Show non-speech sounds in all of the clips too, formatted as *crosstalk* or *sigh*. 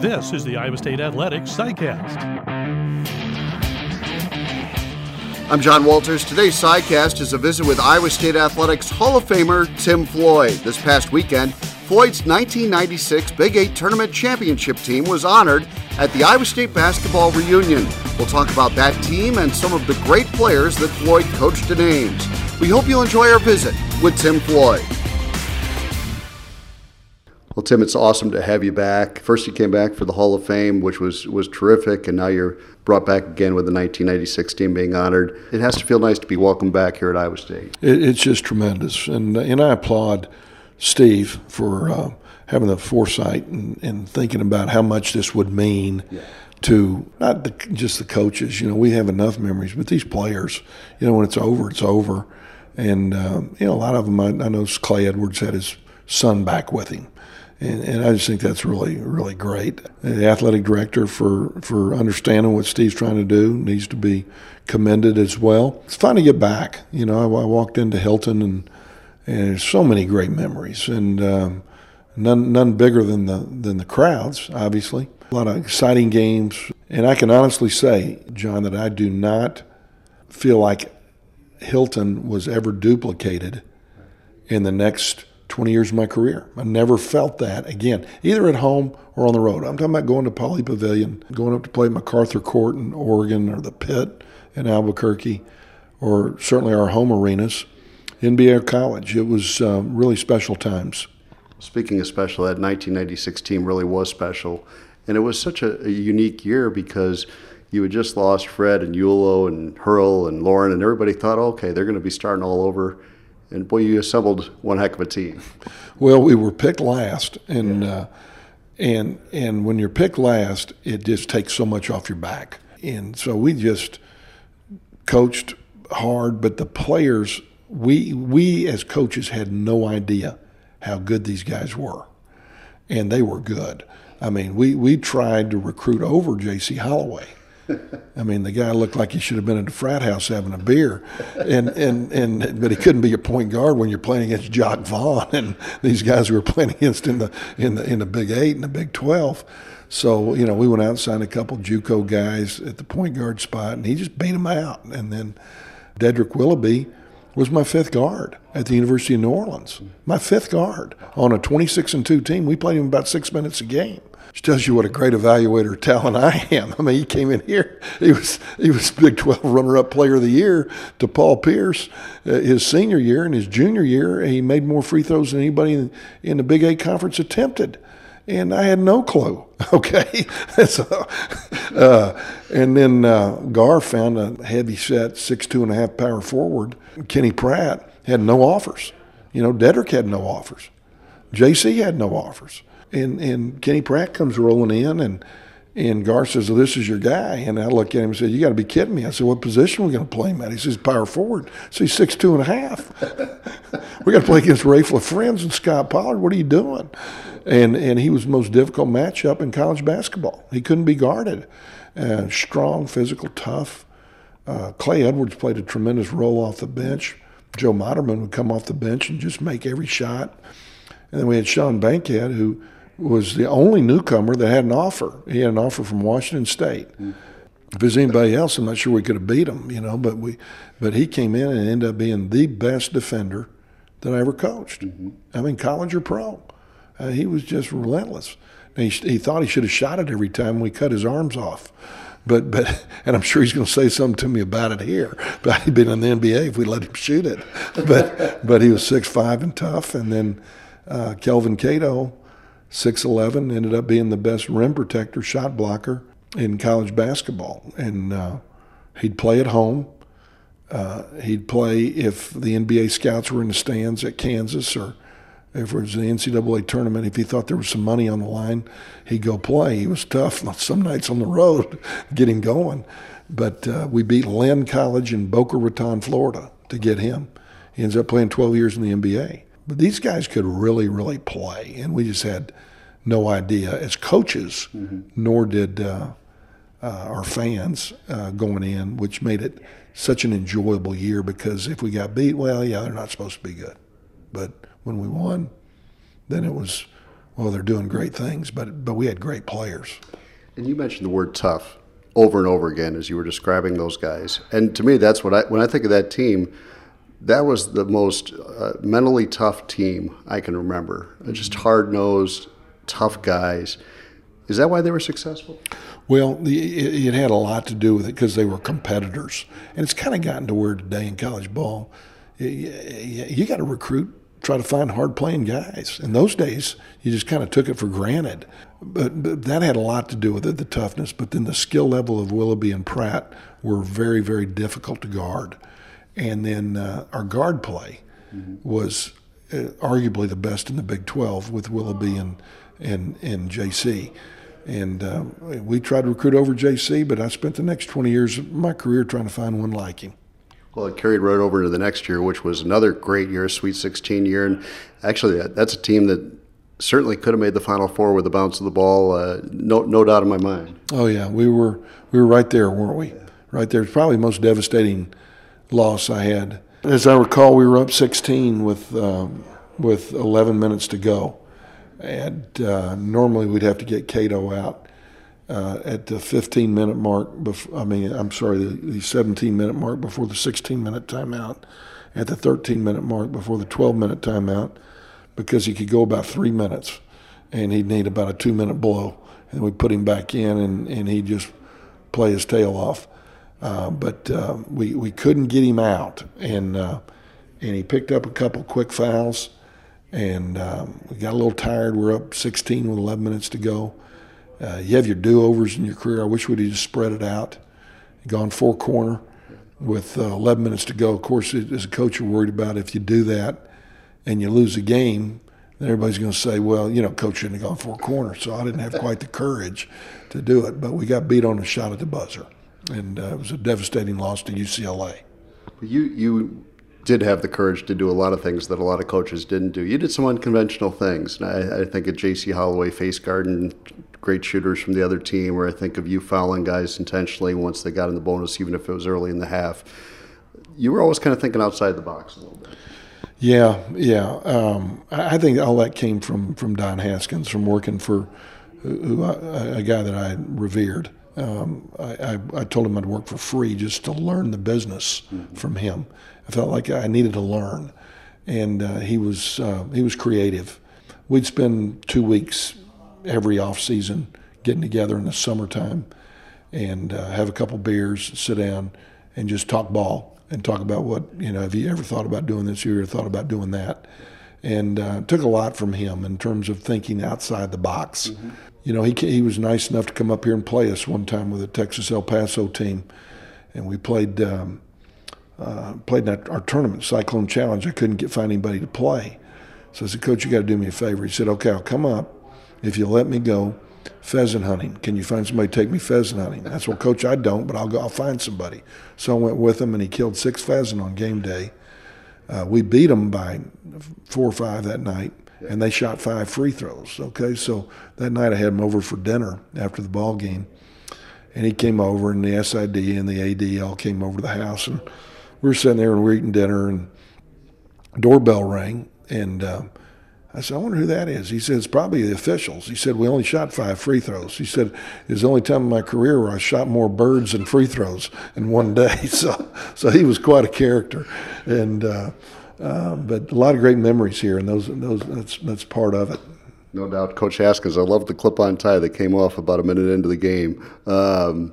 This is the Iowa State Athletics SciCast. I'm John Walters. Today's SciCast is a visit with Iowa State Athletics Hall of Famer Tim Floyd. This past weekend, Floyd's 1996 Big Eight Tournament Championship team was honored at the Iowa State Basketball Reunion. We'll talk about that team and some of the great players that Floyd coached to names. We hope you'll enjoy our visit with Tim Floyd. Well, Tim, it's awesome to have you back. First, you came back for the Hall of Fame, which was was terrific, and now you're brought back again with the 1996 team being honored. It has to feel nice to be welcomed back here at Iowa State. It, it's just tremendous, and and I applaud Steve for uh, having the foresight and, and, thinking about how much this would mean. Yeah. To not the, just the coaches, you know, we have enough memories, but these players, you know, when it's over, it's over, and um, you know, a lot of them. I, I know Clay Edwards had his son back with him, and, and, I just think that's really, really great. The athletic director for, for understanding what Steve's trying to do needs to be commended as well. It's fun to get back. You know, I, I walked into Hilton and, and there's so many great memories, and um, none, none bigger than the, than the crowds, obviously. A lot of exciting games. And I can honestly say, John, that I do not feel like Hilton was ever duplicated in the next – 20 years of my career. I never felt that again, either at home or on the road. I'm talking about going to Pauley Pavilion, going up to play MacArthur Court in Oregon or the Pit in Albuquerque, or certainly our home arenas, NBA College. It was um, really special times. Speaking of special, that 1996 team really was special. And it was such a, a unique year because you had just lost Fred and Yulo and Hurl and Loren, and everybody thought, okay, they're going to be starting all over and boy, you assembled one heck of a team. Well, we were picked last, and yeah. uh, and and when you're picked last, it just takes so much off your back, and so we just coached hard, but the players, we we as coaches had no idea how good these guys were, and they were good. I mean, we we tried to recruit over Jacy Holloway I mean, the guy looked like he should have been at a frat house having a beer, and and and but he couldn't be a point guard when you're playing against Jacque Vaughn and these guys we were playing against in the in the in the Big Eight and the Big Twelve. So you know, we went out and signed a couple JUCO guys at the point guard spot, and he just beat them out. And then Dedrick Willoughby was my fifth guard at the University of New Orleans. My fifth guard on a 26 and two team. We played him about six minutes a game which tells you what a great evaluator talent I am. I mean, he came in here, he was he was Big 12 runner-up player of the year to Paul Pierce uh, his senior year and his junior year. He made more free throws than anybody in, in the Big Eight conference attempted. And I had no clue. *laughs* Okay, *laughs* so, uh, and then uh, Gar found a heavy set six two and a half power forward. Kenny Pratt had no offers. You know, Dedrick had no offers. Jacy had no offers and and Kenny Pratt comes rolling in and and Gar says, well, this is your guy. And I look at him and said, you got to be kidding me. I said, what position are we going to play him at? He says, power forward. So he's six two and a half. *laughs* we got to play against Raef LaFrentz and Scott Pollard. What are you doing? And and he was the most difficult matchup in college basketball. He couldn't be guarded. Uh, strong, physical, tough. Uh, Clay Edwards played a tremendous role off the bench. Joe Modderman would come off the bench and just make every shot. And then we had Shawn Bankhead, who – was the only newcomer that had an offer. He had an offer from Washington State. Mm. If it was anybody else, I'm not sure we could have beat him, you know. But we, but he came in and ended up being the best defender that I ever coached. Mm-hmm. I mean, college or pro, uh, he was just relentless. He, he thought he should have shot it every time we cut his arms off. But, but, *laughs* and I'm sure he's going to say something to me about it here. But he'd been in the NBA if we let him shoot it. *laughs* But, but he was six five and tough. And then uh, Kelvin Cato, 6'11, ended up being the best rim protector, shot blocker in college basketball. And uh, he'd play at home. Uh, he'd play if the NBA scouts were in the stands at Kansas or if it was the NCAA tournament. If he thought there was some money on the line, he'd go play. He was tough *laughs* some nights on the road, *laughs* get him going. But uh, we beat Lynn College in Boca Raton, Florida to get him. He ends up playing 12 years in the NBA. But these guys could really, really play, and we just had no idea as coaches, mm-hmm. nor did uh, uh, our fans uh, going in, which made it such an enjoyable year because if we got beat, well, yeah, they're not supposed to be good. But when we won, then it was well, they're doing great things, but but we had great players. And you mentioned the word tough over and over again as you were describing those guys. And to me, that's what I when I think of that team. That was the most uh, mentally tough team I can remember. Just hard nosed, tough guys. Is that why they were successful? Well, the, it, it, had a lot to do with it because they were competitors, and it's kind of gotten to where today in college ball, you, you got to recruit, try to find hard playing guys. In those days, you just kind of took it for granted, but, but that had a lot to do with it, the toughness. But then the skill level of Willoughby and Pratt were very, very difficult to guard and then uh, our guard play mm-hmm. was uh, arguably the best in the Big 12 with Willoughby and and and Jacy. And um, we tried to recruit over Jacy, but I spent the next 20 years of my career trying to find one like him. Well, it carried right over to the next year, which was another great year, Sweet 16 year. And actually, that, that's a team that certainly could have made the Final Four with the bounce of the ball. Uh, no, no doubt in my mind. Oh yeah, we were we were right there, weren't we? Right there. It's probably the most devastating loss I had. As I recall, we were up 16 with um, with 11 minutes to go, and uh, normally we'd have to get Cato out uh, at the 15 minute mark. Before, I mean, I'm sorry, the, the 17 minute mark before the 16 minute timeout, at the 13 minute mark before the 12 minute timeout, because he could go about three minutes, and he'd need about a two minute blow, and we put him back in, and, and he'd just play his tail off. Uh, but uh, we we couldn't get him out, and uh, and he picked up a couple quick fouls, and um, we got a little tired. We're up 16 with 11 minutes to go. Uh, you have your do-overs in your career. I wish we'd just spread it out, gone four corner with uh, 11 minutes to go. Of course, as a coach, you're worried about if you do that and you lose a game, then everybody's going to say, well, you know, coach shouldn't have gone four corner. So I didn't have *laughs* quite the courage to do it, but we got beat on a shot at the buzzer and uh, it was a devastating loss to UCLA. You you did have the courage to do a lot of things that a lot of coaches didn't do. You did some unconventional things. I, I, think of Jacy Holloway face guarding great shooters from the other team, or I think of you fouling guys intentionally once they got in the bonus, even if it was early in the half. You were always kind of thinking outside the box a little bit. Yeah, yeah. Um, I think all that came from from Don Haskins, from working for who, a guy that I revered um, I, I, I, told him I'd work for free just to learn the business mm-hmm. from him. I felt like I needed to learn, and uh, he was uh, he was creative. We'd spend two weeks every off season getting together in the summertime and uh, have a couple beers, sit down, and just talk ball and talk about what you know. Have you ever thought about doing this? Have you ever thought about doing that? And uh, took a lot from him in terms of thinking outside the box. Mm-hmm you know, he he was nice enough to come up here and play us one time with the Texas El Paso team, and we played um, uh, played in our tournament Cyclone Challenge. I couldn't get find anybody to play, so I said, Coach, you got to do me a favor. He said, Okay, I'll come up if you let me go pheasant hunting. Can you find somebody to take me pheasant hunting? That's well, Coach, I don't, but I'll go. I'll find somebody. So I went with him, and he killed six pheasant on game day. Uh, we beat them by four or five that night and they shot five free throws. Okay, so that night I had him over for dinner after the ball game, and he came over, and the SID and the AD all came over to the house, and we were sitting there and we were eating dinner, and doorbell rang, and uh, I said, I wonder who that is. He said, it's probably the officials. He said, we only shot five free throws. He said, It's the only time in my career where I shot more birds than free throws in one day. *laughs* So, so he was quite a character. And, uh, uh, but a lot of great memories here, and those those that's that's part of it. No doubt, Coach Haskins. I love the clip-on tie that came off about a minute into the game. Um,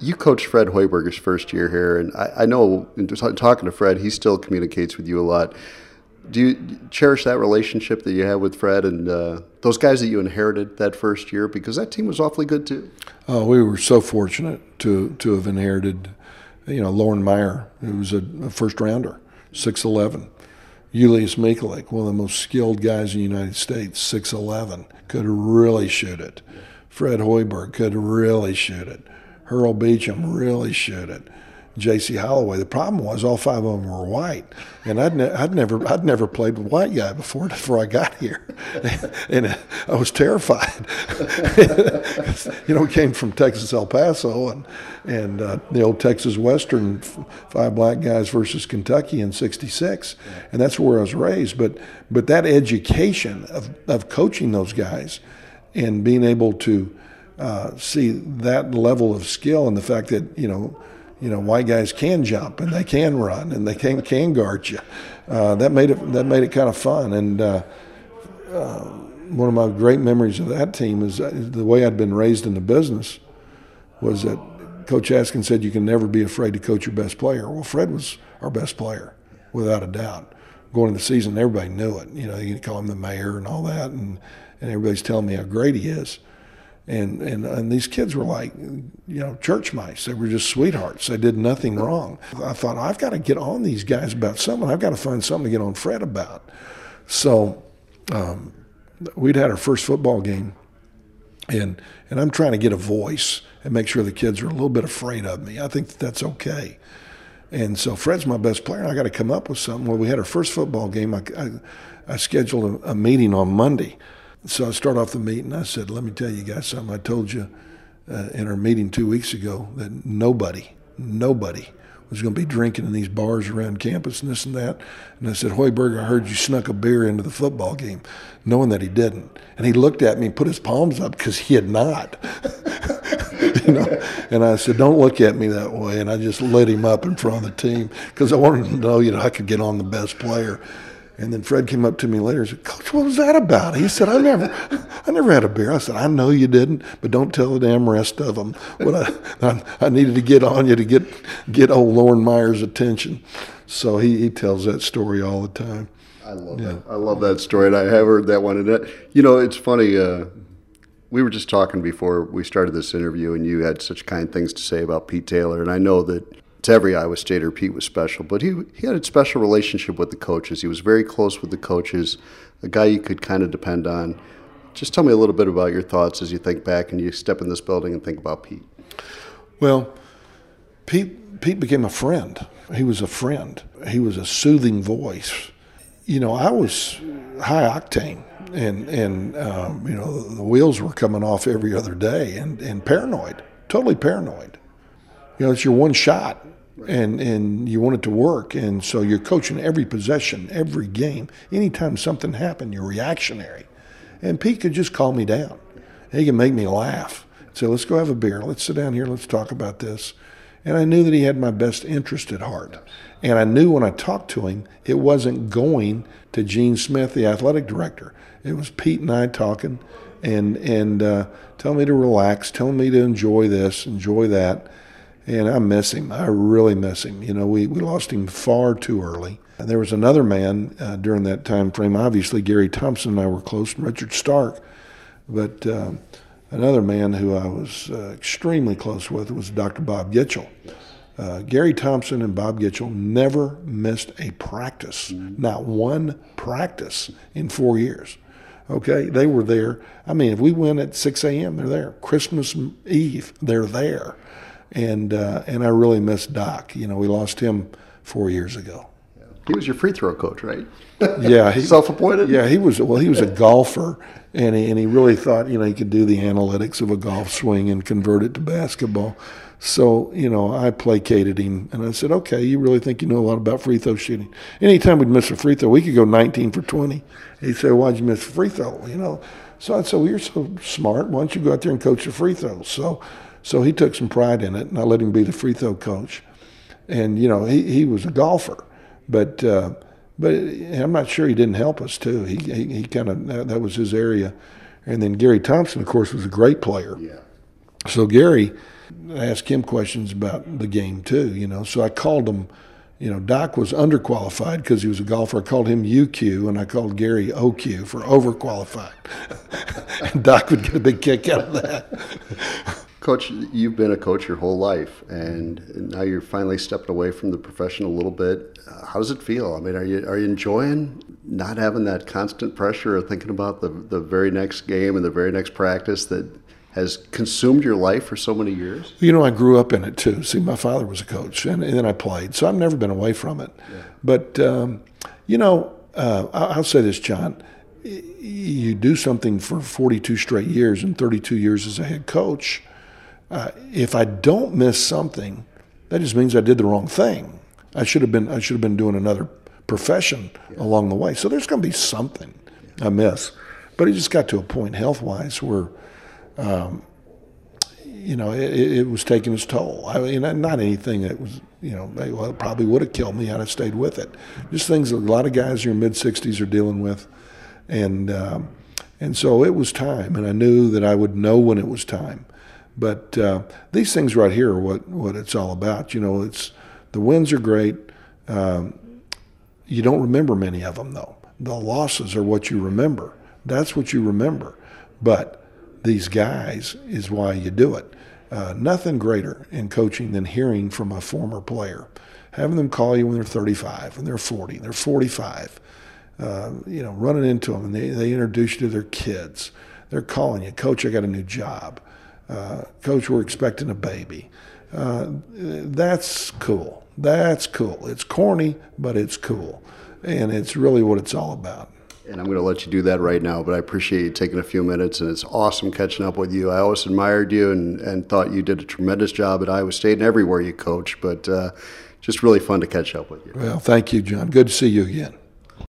you coached Fred Hoiberg's first year here, and I, I know in talking to Fred, he still communicates with you a lot. Do you cherish that relationship that you had with Fred and uh, those guys that you inherited that first year? Because that team was awfully good too. Oh, we were so fortunate to to have inherited, you know, Loren Meyer, who was a, a first rounder 6'11. Julius Michalik, one of the most skilled guys in the United States, 6'11, could really shoot it. Fred Hoiberg could really shoot it. Hurl Beechum really shoot it. Jacy Holloway. The problem was all five of them were white, and I'd, ne- I'd never I'd never played with white guy before *laughs* before I got here, *laughs* and I was terrified. *laughs* you know, came from Texas El Paso and and uh, the old Texas Western, five black guys versus Kentucky in '66, and that's where I was raised. But but that education of of coaching those guys and being able to uh, see that level of skill and the fact that you know you know white guys can jump and they can run and they can can guard you. Uh, that made it that made it kind of fun and. Uh, uh one of my great memories of that team is the way I'd been raised in the business was that Coach Haskins said you can never be afraid to coach your best player. Well, Fred was our best player, without a doubt. Going into the season, everybody knew it. You know, you call him the mayor and all that, and, and everybody's telling me how great he is. And, and and these kids were like, you know, church mice. They were just sweethearts. They did nothing wrong. I thought I've got to get on these guys about something. I've got to find something to get on Fred about. So um, we'd had our first football game, and and I'm trying to get a voice and make sure the kids are a little bit afraid of me. I think that that's okay. And so Fred's my best player. I got to come up with something. Well, we had our first football game. I, I, I scheduled a, a, meeting on Monday. So I start off the meeting. I said, let me tell you guys something. I told you uh, in our meeting two weeks ago that nobody, nobody was going to be drinking in these bars around campus and this and that. And I said, Hoiberg, I heard you snuck a beer into the football game, knowing that he didn't. And he looked at me and put his palms up because he had not. *laughs* you know, and I said, "Don't look at me that way." And I just lit him up in front of the team because I wanted to know, you know, I could get on the best player. And then Fred came up to me later and said, Coach, what was that about? He said, I never, I never had a beer. I said, I know you didn't, but don't tell the damn rest of them. What I, I, I needed to get on you to get, get old Loren Meyer's attention. So he, he tells that story all the time. I love yeah. that. I love that story, and I have heard that one. And that, you know, it's funny. Uh, we were just talking before we started this interview, and you had such kind things to say about Pete Taylor, and I know that to every Iowa Stater, Pete was special, but he he had a special relationship with the coaches. He was very close with the coaches, a guy you could kind of depend on. Just tell me a little bit about your thoughts as you think back and you step in this building and think about Pete. Well, Pete Pete became a friend. He was a friend. He was a soothing voice. You know, I was high octane and and um, you know the wheels were coming off every other day, and and paranoid, totally paranoid. You know, it's your one shot, and and you want it to work, and so you're coaching every possession, every game. Anytime something happened, you're reactionary. And Pete could just calm me down. He can make me laugh. Say, let's go have a beer. Let's sit down here. Let's talk about this. And I knew that he had my best interest at heart. And I knew when I talked to him, it wasn't going to Gene Smith, the athletic director. It was Pete and I talking, and and uh, telling me to relax, telling me to enjoy this, enjoy that. And I miss him. I really miss him. You know, we, we lost him far too early. And there was another man uh, during that time frame. Obviously, Gary Thompson and I were close, and Richard Stark. But uh, another man who I was uh, extremely close with was Dr. Bob Gitchell. Uh, Gary Thompson and Bob Gitchell never missed a practice, not one practice in four years. Okay, they were there. I mean, if we went at 6 a.m., they're there. Christmas Eve, they're there. And uh, and I really miss Doc. You know, we lost him four years ago. He was your free throw coach, right? *laughs* Yeah, he, self-appointed. Yeah, he was. Well, he was a golfer, and he, and he really thought you know he could do the analytics of a golf swing and convert it to basketball. So, you know, I placated him and I said, okay, you really think you know a lot about free throw shooting. Anytime we'd miss a free throw, we could go 19 for 20. He'd say, why'd you miss a free throw? You know, so I said, well, you're so smart. Why don't you go out there and coach the free throws? So, so he took some pride in it and I let him be the free throw coach. And, you know, he, he was a golfer, but, uh, but I'm not sure he didn't help us too. He, he, he kind of, that, that was his area. And then Gary Thompson, of course, was a great player. Yeah. So Gary, I asked him questions about the game too, you know. So I called him, you know, Doc was underqualified because he was a golfer. I called him UQ and I called Gary OQ for overqualified. *laughs* and Doc would get a big kick out of that. Coach, you've been a coach your whole life, and now you're finally stepping away from the profession a little bit. Uh, how does it feel? I mean, are you are you enjoying not having that constant pressure of thinking about the the very next game and the very next practice that has consumed your life for so many years? You know, I grew up in it too. See, my father was a coach, and, and then I played, so I've never been away from it. Yeah. But um, you know, uh, I'll say this, John. you do something for 42 straight years and 32 years as a head coach. Uh, if I don't miss something, that just means I did the wrong thing. I should have been I should have been doing another profession yeah. along the way. So there's going to be something I miss. But it just got to a point health wise where, um, you know, it, it, was taking its toll. I mean, not anything that was, you know, well, probably would have killed me had I stayed with it. Just things that a lot of guys in your mid 60s are dealing with. And, um, and so it was time, and I knew that I would know when it was time. But uh, these things right here are what, what it's all about. You know, it's the wins are great. Um, you don't remember many of them, though. The losses are what you remember. That's what you remember. But these guys is why you do it. Uh, nothing greater in coaching than hearing from a former player, having them call you when they're 35, when they're 40, they're 45. Uh, you know, running into them and they, they introduce you to their kids. They're calling you, Coach, I got a new job. Uh, Coach, we're expecting a baby. Uh, that's cool. That's cool. It's corny, but it's cool. And it's really what it's all about. And I'm going to let you do that right now, but I appreciate you taking a few minutes, and it's awesome catching up with you. I always admired you and, and thought you did a tremendous job at Iowa State and everywhere you coach, but uh, just really fun to catch up with you. Well, thank you, John. Good to see you again.